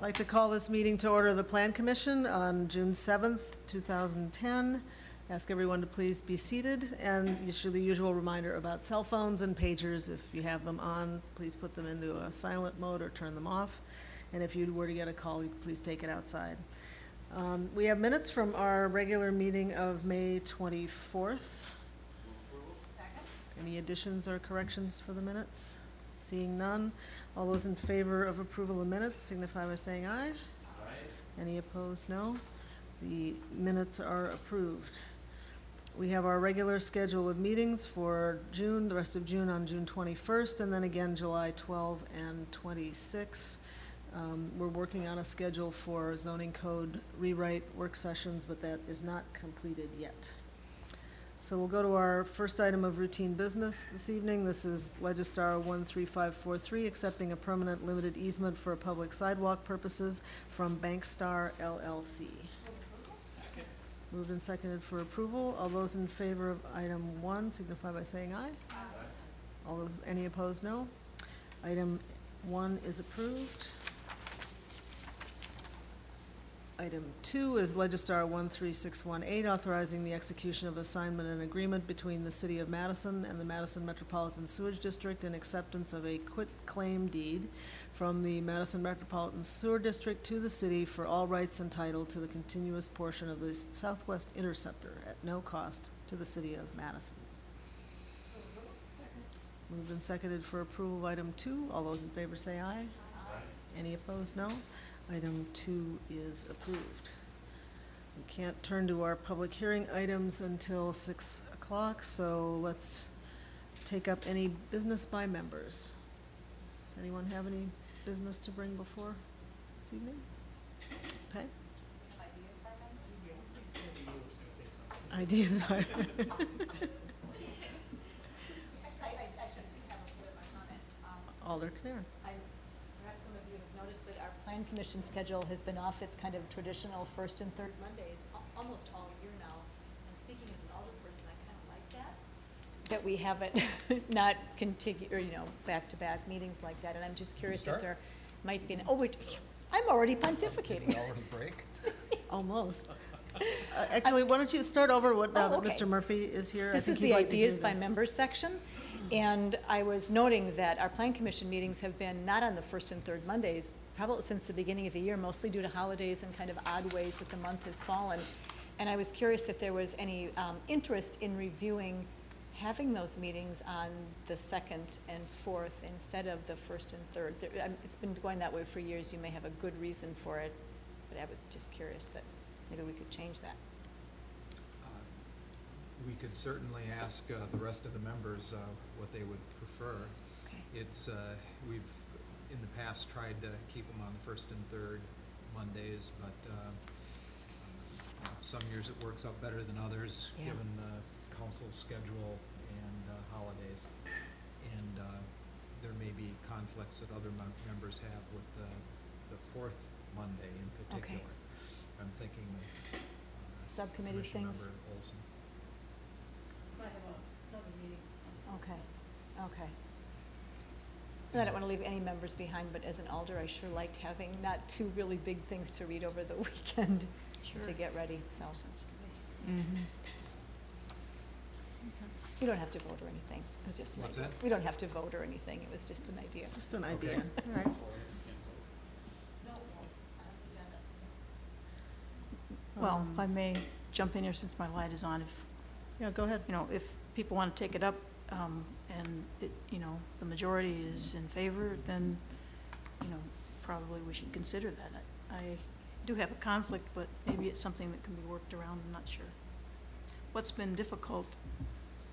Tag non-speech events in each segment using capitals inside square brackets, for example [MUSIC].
I'd like to call this meeting to order the Plan Commission on June 7th, 2010. Ask everyone to please be seated, and issue the usual reminder about cell phones and pagers. If you have them on, please put them into a silent mode or turn them off. And if you were to get a call, please take it outside. Um, We have minutes from our regular meeting of May 24th. Any additions or corrections for the minutes? Seeing none, all those in favor of approval of minutes signify by saying aye. Any opposed, no. The minutes are approved. We have our regular schedule of meetings for June, the rest of June on June twenty-first, and then again July twelve and twenty-six. Um, we're working on a schedule for zoning code rewrite work sessions, but that is not completed yet. So we'll go to our first item of routine business this evening. This is Legistar 13543, accepting a permanent limited easement for public sidewalk purposes from Bankstar LLC. Moved and seconded for approval. All those in favor of item one signify by saying aye. All those, any opposed, no. Item one is approved. Item two is Legistar 13618, authorizing the execution of assignment and agreement between the City of Madison and the Madison Metropolitan Sewerage District and acceptance of a quit-claim deed from the Madison Metropolitan Sewer District to the city for all rights entitled to the continuous portion of the Southwest Interceptor at no cost to the City of Madison. Moved and seconded for approval of item two. All those in favor say aye. Any opposed, no. Item two is approved. We can't turn to our public hearing items until six o'clock, so let's take up any business by members. Does anyone have any business to bring before this evening? Okay. Do we have ideas by, I, was going to say something. Ideas by members. [LAUGHS] I actually plan commission schedule has been off its kind of traditional first and third Mondays almost all year now. And speaking as an older person, I kind of like that. That we haven't, [LAUGHS] not contigu, or, you know, back-to-back meetings like that. And I'm just curious if there might be, an oh, wait, I'm already pontificating. Hour to break? [LAUGHS] Almost. [LAUGHS] Uh, Actually, why don't you start over what, now Oh, that. Mr. Murphy is here? I This think is the like to hear ideas by members section, and I was noting that our plan commission meetings have been not on the first and third Mondays, probably since the beginning of the year, mostly due to holidays and kind of odd ways that the month has fallen. And I was curious if there was any um, interest in reviewing, having those meetings on the second and fourth instead of the first and third. There- um, It's been going that way for years, you may have a good reason for it, but I was just curious that maybe we could change that. Uh, We could certainly ask uh, the rest of the members uh, what they would prefer. Okay. It's, uh, we've, in the past, tried to keep them on the first and third Mondays, but uh, uh, some years it works out better than others, Yeah. given the council's schedule and uh, holidays. And uh, there may be conflicts that other mem- members have with the, the fourth Monday in Okay. particular. I'm thinking of uh, Subcommittee Commission things? Member Olson. Okay, okay. And I don't want to leave any members behind, but as an alder, I sure liked having not two really big things to read over the [LAUGHS] weekend to get ready, so. You don't have to vote or anything, it was just an What's idea. that? We don't have to vote or anything, it was just an idea. It's Just an Okay. idea. [LAUGHS] All right. Well, if I Um, may jump in here since my light is on, if, Yeah, go ahead. you know, if people want to take it up, um, and it, you know, the majority is in favor, then, you know, probably we should consider that. I I do have a conflict, but maybe it's something that can be worked around, I'm not sure. What's been difficult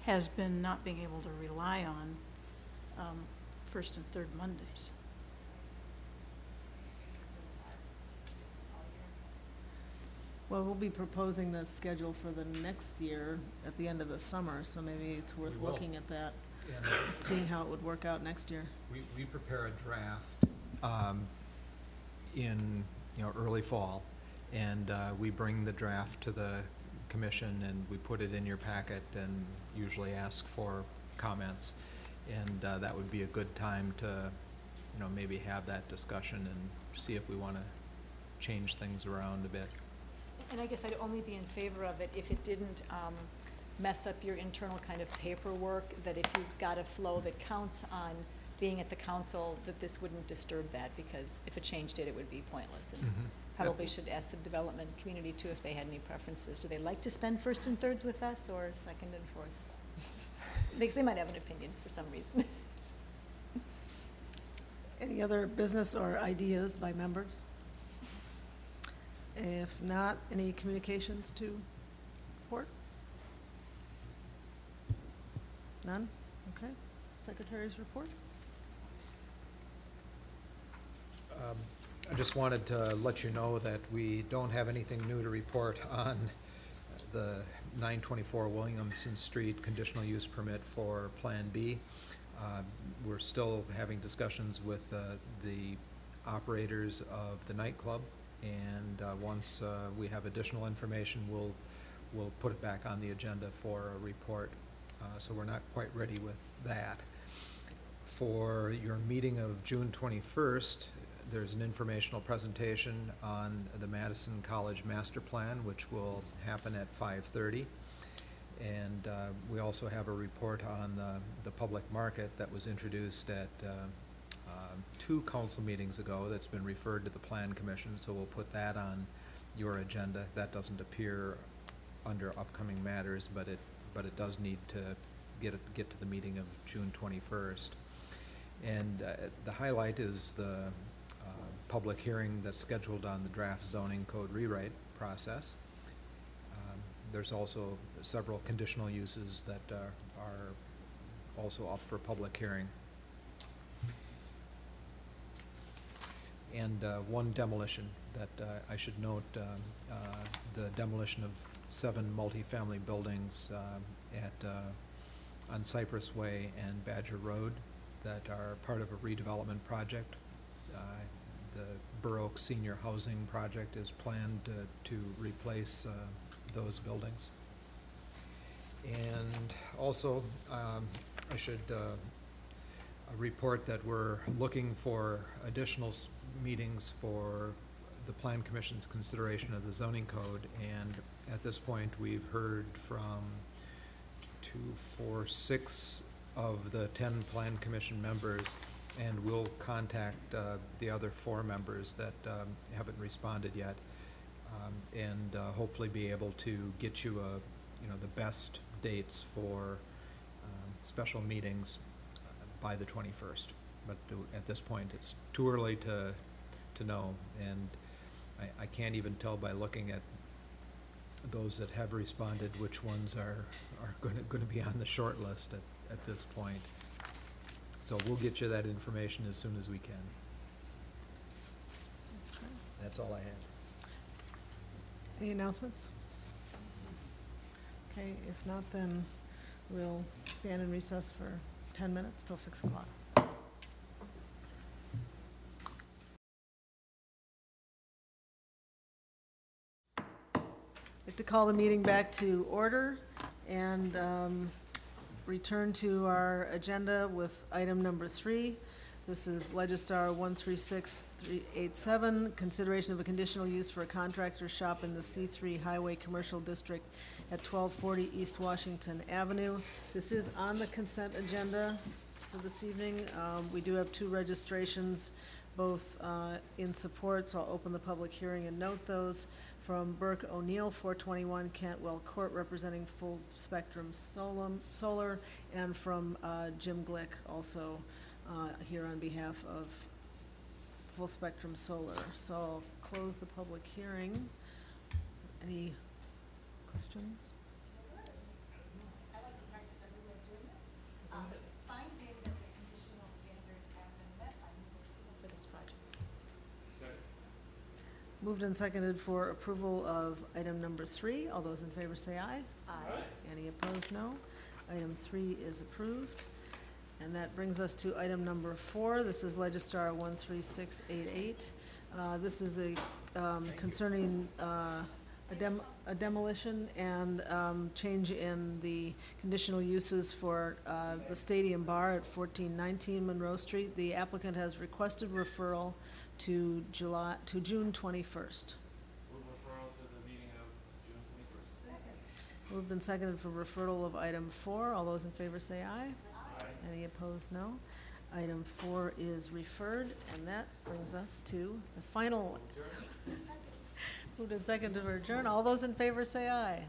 has been not being able to rely on, um, first and third Mondays. Well, we'll be proposing the schedule for the next year at the end of the summer, so maybe it's worth We will. looking at that, And seeing how it would work out next year. we, we prepare a draft um, in, you know, early fall, and uh, we bring the draft to the commission, and we put it in your packet and usually ask for comments. And uh, that would be a good time to, you know, maybe have that discussion and see if we want to change things around a bit. And I guess I'd only be in favor of it if it didn't um, mess up your internal kind of paperwork, that if you've got a flow that counts on being at the council, that this wouldn't disturb that, because if it changed it, it would be pointless. And Mhm. probably should ask the development community too if they had any preferences. Do they like to spend first and thirds with us, or second and fourths? [LAUGHS] Because they might have an opinion for some reason. [LAUGHS] Any other business or ideas by members? If not, any communications to report? None? Okay. Secretary's report? Um, I just wanted to let you know that we don't have anything new to report on the nine twenty-four Williamson Street conditional use permit for Plan B. Uh, We're still having discussions with uh, the operators of the nightclub, and uh, once uh, we have additional information, we'll, we'll put it back on the agenda for a report. Uh, So we're not quite ready with that. For your meeting of June twenty-first, there's an informational presentation on the Madison College Master Plan, which will happen at five-thirty. And uh, we also have a report on the, the public market that was introduced at uh, two council meetings ago that's been referred to the Plan Commission, so we'll put that on your agenda. That doesn't appear under upcoming matters, but it, but it does need to get, get to the meeting of June twenty-first. And uh, the highlight is the uh, public hearing that's scheduled on the draft zoning code rewrite process. Um, There's also several conditional uses that uh, are also up for public hearing. And uh, one demolition that uh, I should note, um, uh, the demolition of seven multifamily buildings um, at, uh, on Cypress Way and Badger Road that are part of a redevelopment project. Uh, The Oak Senior Housing Project is planned uh, to replace uh, those buildings. And also, um, I should uh, uh, report that we're looking for additional meetings for the Plan Commission's consideration of the zoning code. And at this point, we've heard from two, four, six of the ten Plan Commission members, and we'll contact uh, the other four members that um, haven't responded yet, um, and uh, hopefully be able to get you a, you know, the best dates for um, special meetings by the twenty-first. But do- at this point, it's too early to, to know, and I, I can't even tell by looking at those that have responded, which ones are, are gonna, gonna be on the short list at, at this point. So we'll get you that information as soon as we can. That's all I have. Any announcements? Okay, if not, then we'll stand in recess for ten minutes till six o'clock. I'd like to call the meeting back to order and um, return to our agenda with item number three. This is Legistar 136387, consideration of a conditional use for a contractor shop in the C3 Highway Commercial District at 1240 East Washington Avenue. This is on the consent agenda for this evening. Um, We do have two registrations, both uh, in support, so I'll open the public hearing and note those. From Burke O'Neill, 421 Cantwell Court, representing Full Spectrum Solam- Solar, and from uh, Jim Glick, also uh, here on behalf of Full Spectrum Solar. So I'll close the public hearing. Any questions? I like to practice every way of doing this. Finding that the conditional standards have been met, I move approval for this project. Moved and seconded for approval of item number three. All those in favor say aye. Aye. Any opposed, no. Item three is approved. And that brings us to item number four. This is Legistar 13688. Uh, This is a um, concerning uh, a dem, a demolition and, um, change in the conditional uses for, uh, the Stadium Bar at fourteen nineteen Monroe Street. The applicant has requested referral to July, to June twenty-first. Move referral to the meeting of June twenty-first. Moved and seconded for referral of item four. All those in favor say aye. Any opposed, no. Item four is referred, and that brings us to the final. Moved and seconded to adjourn. All those in favor say. Aye.